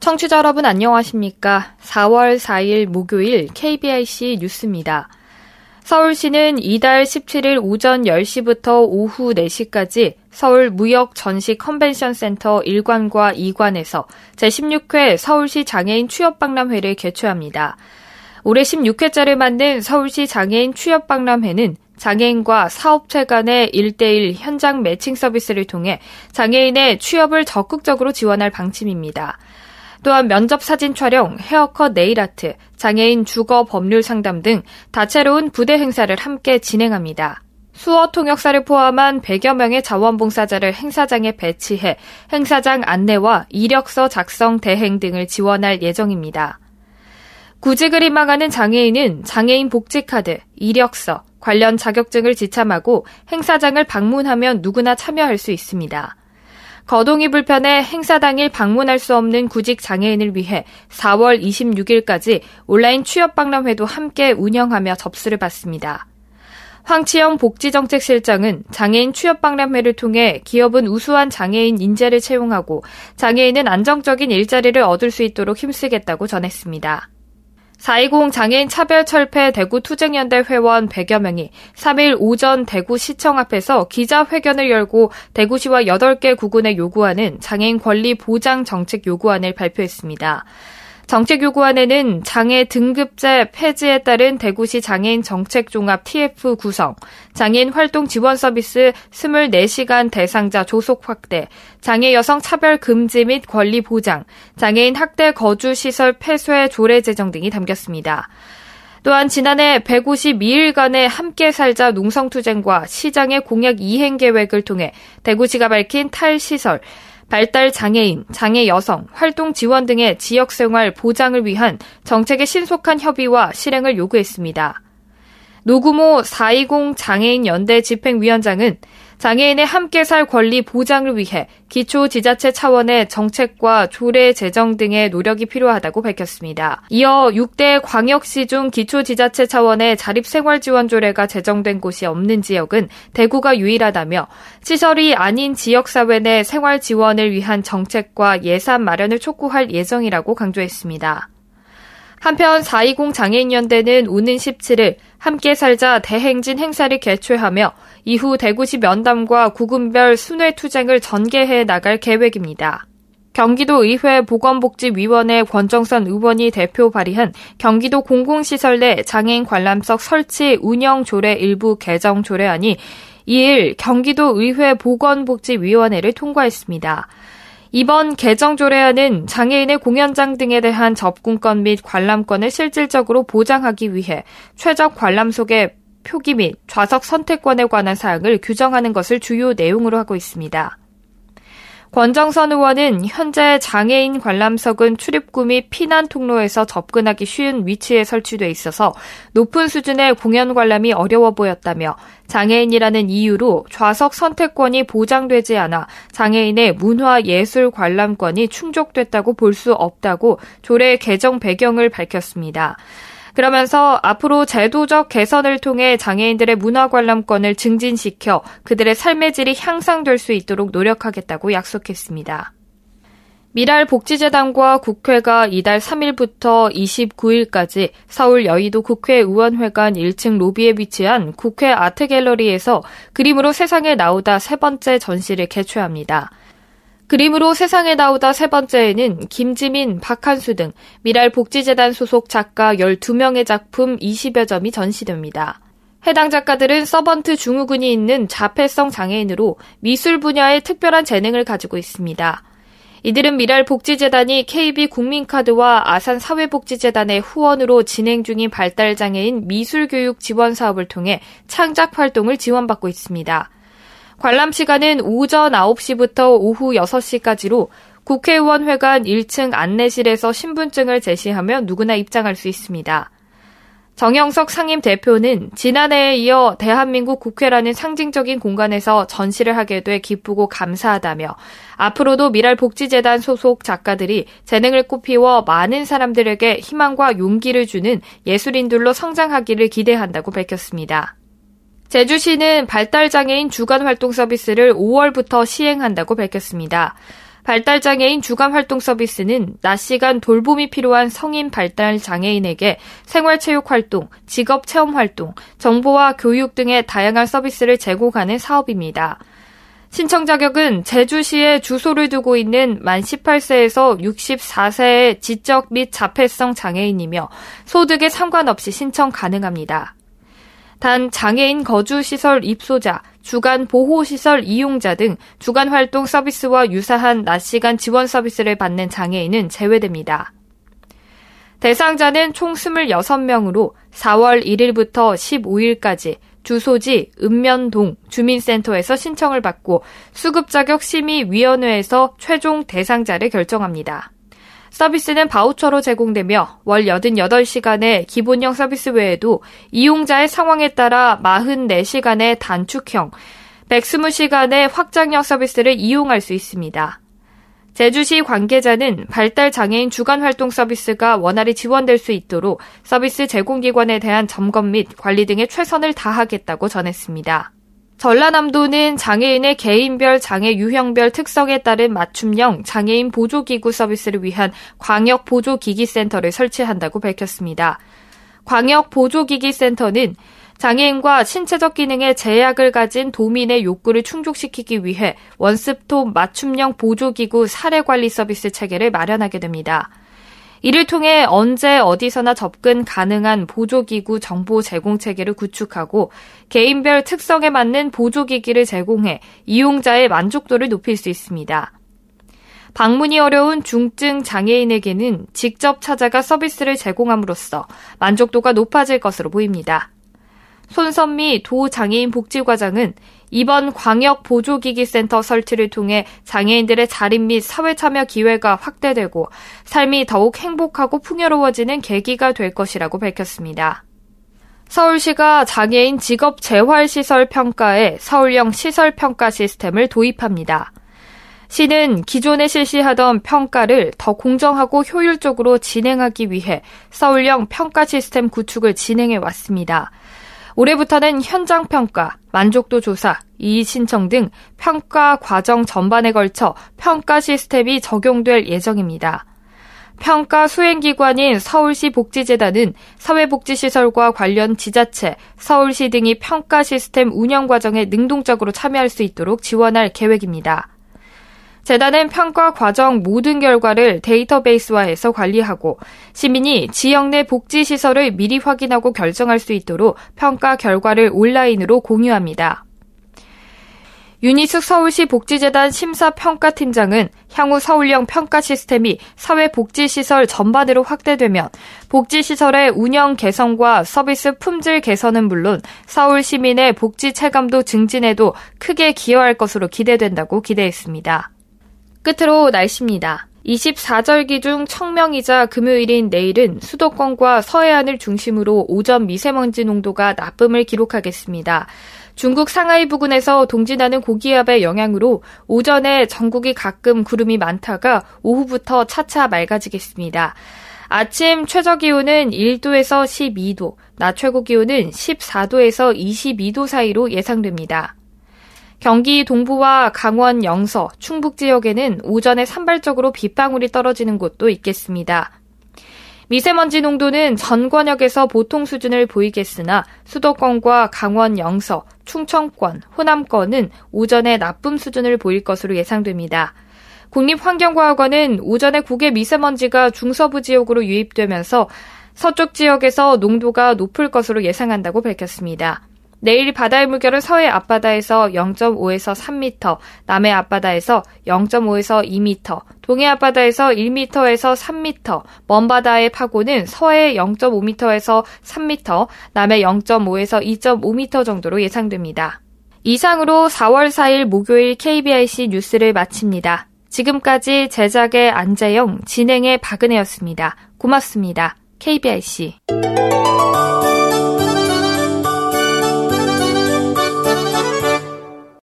청취자 여러분 안녕하십니까? 4월 4일 목요일 KBIC 뉴스입니다. 서울시는 이달 17일 오전 10시부터 오후 4시까지 서울 무역 전시 컨벤션 센터 1관과 2관에서 제16회 서울시 장애인 취업 박람회를 개최합니다. 올해 16회째를 맞는 서울시 장애인 취업 박람회는 장애인과 사업체 간의 1대1 현장 매칭 서비스를 통해 장애인의 취업을 적극적으로 지원할 방침입니다. 또한 면접 사진 촬영, 헤어컷 네일 아트, 장애인 주거 법률 상담 등 다채로운 부대 행사를 함께 진행합니다. 수어 통역사를 포함한 100여 명의 자원봉사자를 행사장에 배치해 행사장 안내와 이력서 작성 대행 등을 지원할 예정입니다. 구직을 희망하는 장애인은 장애인 복지카드, 이력서, 관련 자격증을 지참하고 행사장을 방문하면 누구나 참여할 수 있습니다. 거동이 불편해 행사 당일 방문할 수 없는 구직 장애인을 위해 4월 26일까지 온라인 취업 박람회도 함께 운영하며 접수를 받습니다. 황치영 복지정책실장은 장애인 취업 박람회를 통해 기업은 우수한 장애인 인재를 채용하고 장애인은 안정적인 일자리를 얻을 수 있도록 힘쓰겠다고 전했습니다. 4.20 장애인 차별 철폐 대구 투쟁연대 회원 100여 명이 3일 오전 대구 시청 앞에서 기자회견을 열고 대구시와 8개 구군에 요구하는 장애인 권리 보장 정책 요구안을 발표했습니다. 정책 요구안에는 장애 등급제 폐지에 따른 대구시 장애인 정책 종합 TF 구성, 장애인 활동 지원 서비스 24시간 대상자 조속 확대, 장애 여성 차별 금지 및 권리 보장, 장애인 학대 거주 시설 폐쇄 조례 제정 등이 담겼습니다. 또한 지난해 152일간의 함께 살자 농성투쟁과 시장의 공약 이행 계획을 통해 대구시가 밝힌 탈시설, 발달 장애인, 장애 여성, 활동 지원 등의 지역 생활 보장을 위한 정책의 신속한 협의와 실행을 요구했습니다. 노구모 420 장애인 연대 집행위원장은 장애인의 함께 살 권리 보장을 위해 기초 지자체 차원의 정책과 조례 제정 등의 노력이 필요하다고 밝혔습니다. 이어 6대 광역시 중 기초 지자체 차원의 자립생활지원조례가 제정된 곳이 없는 지역은 대구가 유일하다며 시설이 아닌 지역사회 내 생활 지원을 위한 정책과 예산 마련을 촉구할 예정이라고 강조했습니다. 한편 420 장애인연대는 오는 17일 함께 살자 대행진 행사를 개최하며 이후 대구시 면담과 구군별 순회 투쟁을 전개해 나갈 계획입니다. 경기도 의회 보건복지위원회 권정선 의원이 대표 발의한 경기도 공공시설 내 장애인 관람석 설치 운영 조례 일부 개정 조례안이 2일 경기도 의회 보건복지위원회를 통과했습니다. 이번 개정 조례안은 장애인의 공연장 등에 대한 접근권 및 관람권을 실질적으로 보장하기 위해 최적 관람석의 표기 및 좌석 선택권에 관한 사항을 규정하는 것을 주요 내용으로 하고 있습니다. 권정선 의원은 현재 장애인 관람석은 출입구 및 피난 통로에서 접근하기 쉬운 위치에 설치돼 있어서 높은 수준의 공연 관람이 어려워 보였다며 장애인이라는 이유로 좌석 선택권이 보장되지 않아 장애인의 문화 예술 관람권이 충족됐다고 볼 수 없다고 조례 개정 배경을 밝혔습니다. 그러면서 앞으로 제도적 개선을 통해 장애인들의 문화 관람권을 증진시켜 그들의 삶의 질이 향상될 수 있도록 노력하겠다고 약속했습니다. 미랄 복지재단과 국회가 이달 3일부터 29일까지 서울 여의도 국회의원회관 1층 로비에 위치한 국회 아트갤러리에서 그림으로 세상에 나오다 세 번째 전시를 개최합니다. 그림으로 세상에 나오다 세 번째에는 김지민, 박한수 등 미랄 복지재단 소속 작가 12명의 작품 20여 점이 전시됩니다. 해당 작가들은 서번트 중후군이 있는 자폐성 장애인으로 미술 분야의 특별한 재능을 가지고 있습니다. 이들은 미랄 복지재단이 KB 국민카드와 아산 사회복지재단의 후원으로 진행 중인 발달장애인 미술교육 지원 사업을 통해 창작 활동을 지원받고 있습니다. 관람 시간은 오전 9시부터 오후 6시까지로 국회의원 회관 1층 안내실에서 신분증을 제시하면 누구나 입장할 수 있습니다. 정영석 상임 대표는 지난해에 이어 대한민국 국회라는 상징적인 공간에서 전시를 하게 돼 기쁘고 감사하다며 앞으로도 미랄 복지재단 소속 작가들이 재능을 꽃피워 많은 사람들에게 희망과 용기를 주는 예술인들로 성장하기를 기대한다고 밝혔습니다. 제주시는 발달장애인 주간 활동 서비스를 5월부터 시행한다고 밝혔습니다. 발달장애인 주간 활동 서비스는 낮 시간 돌봄이 필요한 성인 발달 장애인에게 생활체육 활동, 직업 체험 활동, 정보와 교육 등의 다양한 서비스를 제공하는 사업입니다. 신청 자격은 제주시에 주소를 두고 있는 만 18세에서 64세의 지적 및 자폐성 장애인이며 소득에 상관없이 신청 가능합니다. 단 장애인 거주시설 입소자, 주간 보호시설 이용자 등 주간 활동 서비스와 유사한 낮 시간 지원 서비스를 받는 장애인은 제외됩니다. 대상자는 총 26명으로 4월 1일부터 15일까지 주소지 읍면동 주민센터에서 신청을 받고 수급자격 심의위원회에서 최종 대상자를 결정합니다. 서비스는 바우처로 제공되며 월 88시간의 기본형 서비스 외에도 이용자의 상황에 따라 44시간의 단축형, 120시간의 확장형 서비스를 이용할 수 있습니다. 제주시 관계자는 발달 장애인 주간 활동 서비스가 원활히 지원될 수 있도록 서비스 제공기관에 대한 점검 및 관리 등에 최선을 다하겠다고 전했습니다. 전라남도는 장애인의 개인별 장애 유형별 특성에 따른 맞춤형 장애인 보조기구 서비스를 위한 광역 보조기기 센터를 설치한다고 밝혔습니다. 광역 보조기기 센터는 장애인과 신체적 기능에 제약을 가진 도민의 욕구를 충족시키기 위해 원스톱 맞춤형 보조기구 사례 관리 서비스 체계를 마련하게 됩니다. 이를 통해 언제 어디서나 접근 가능한 보조기구 정보 제공 체계를 구축하고 개인별 특성에 맞는 보조기기를 제공해 이용자의 만족도를 높일 수 있습니다. 방문이 어려운 중증 장애인에게는 직접 찾아가 서비스를 제공함으로써 만족도가 높아질 것으로 보입니다. 손선미 도장애인 복지과장은 이번 광역 보조기기 센터 설치를 통해 장애인들의 자립 및 사회 참여 기회가 확대되고 삶이 더욱 행복하고 풍요로워지는 계기가 될 것이라고 밝혔습니다. 서울시가 장애인 직업 재활시설 평가에 서울형 시설 평가 시스템을 도입합니다. 시는 기존에 실시하던 평가를 더 공정하고 효율적으로 진행하기 위해 서울형 평가 시스템 구축을 진행해 왔습니다. 올해부터는 현장 평가, 만족도 조사, 이의 신청 등 평가 과정 전반에 걸쳐 평가 시스템이 적용될 예정입니다. 평가 수행기관인 서울시 복지재단은 사회복지시설과 관련 지자체, 서울시 등이 평가 시스템 운영 과정에 능동적으로 참여할 수 있도록 지원할 계획입니다. 재단은 평가 과정 모든 결과를 데이터베이스화해서 관리하고 시민이 지역 내 복지 시설을 미리 확인하고 결정할 수 있도록 평가 결과를 온라인으로 공유합니다. 윤희숙 서울시 복지재단 심사평가팀장은 향후 서울형 평가 시스템이 사회복지시설 전반으로 확대되면 복지시설의 운영 개선과 서비스 품질 개선은 물론 서울 시민의 복지 체감도 증진에도 크게 기여할 것으로 기대된다고 기대했습니다. 끝으로 날씨입니다. 24절기 중 청명이자 금요일인 내일은 수도권과 서해안을 중심으로 오전 미세먼지 농도가 나쁨을 기록하겠습니다. 중국 상하이 부근에서 동진하는 고기압의 영향으로 오전에 전국이 가끔 구름이 많다가 오후부터 차차 맑아지겠습니다. 아침 최저 기온은 1도에서 12도, 낮 최고 기온은 14도에서 22도 사이로 예상됩니다. 경기 동부와 강원 영서, 충북 지역에는 오전에 산발적으로 빗방울이 떨어지는 곳도 있겠습니다. 미세먼지 농도는 전 권역에서 보통 수준을 보이겠으나 수도권과 강원 영서, 충청권, 호남권은 오전에 나쁨 수준을 보일 것으로 예상됩니다. 국립환경과학원은 오전에 국외 미세먼지가 중서부 지역으로 유입되면서 서쪽 지역에서 농도가 높을 것으로 예상한다고 밝혔습니다. 내일 바다의 물결은 서해 앞바다에서 0.5에서 3m, 남해 앞바다에서 0.5에서 2m, 동해 앞바다에서 1m에서 3m, 먼 바다의 파고는 서해 0.5m에서 3m, 남해 0.5에서 2.5m 정도로 예상됩니다. 이상으로 4월 4일 목요일 KBIC 뉴스를 마칩니다. 지금까지 제작의 안재영, 진행의 박은혜였습니다. 고맙습니다. KBIC.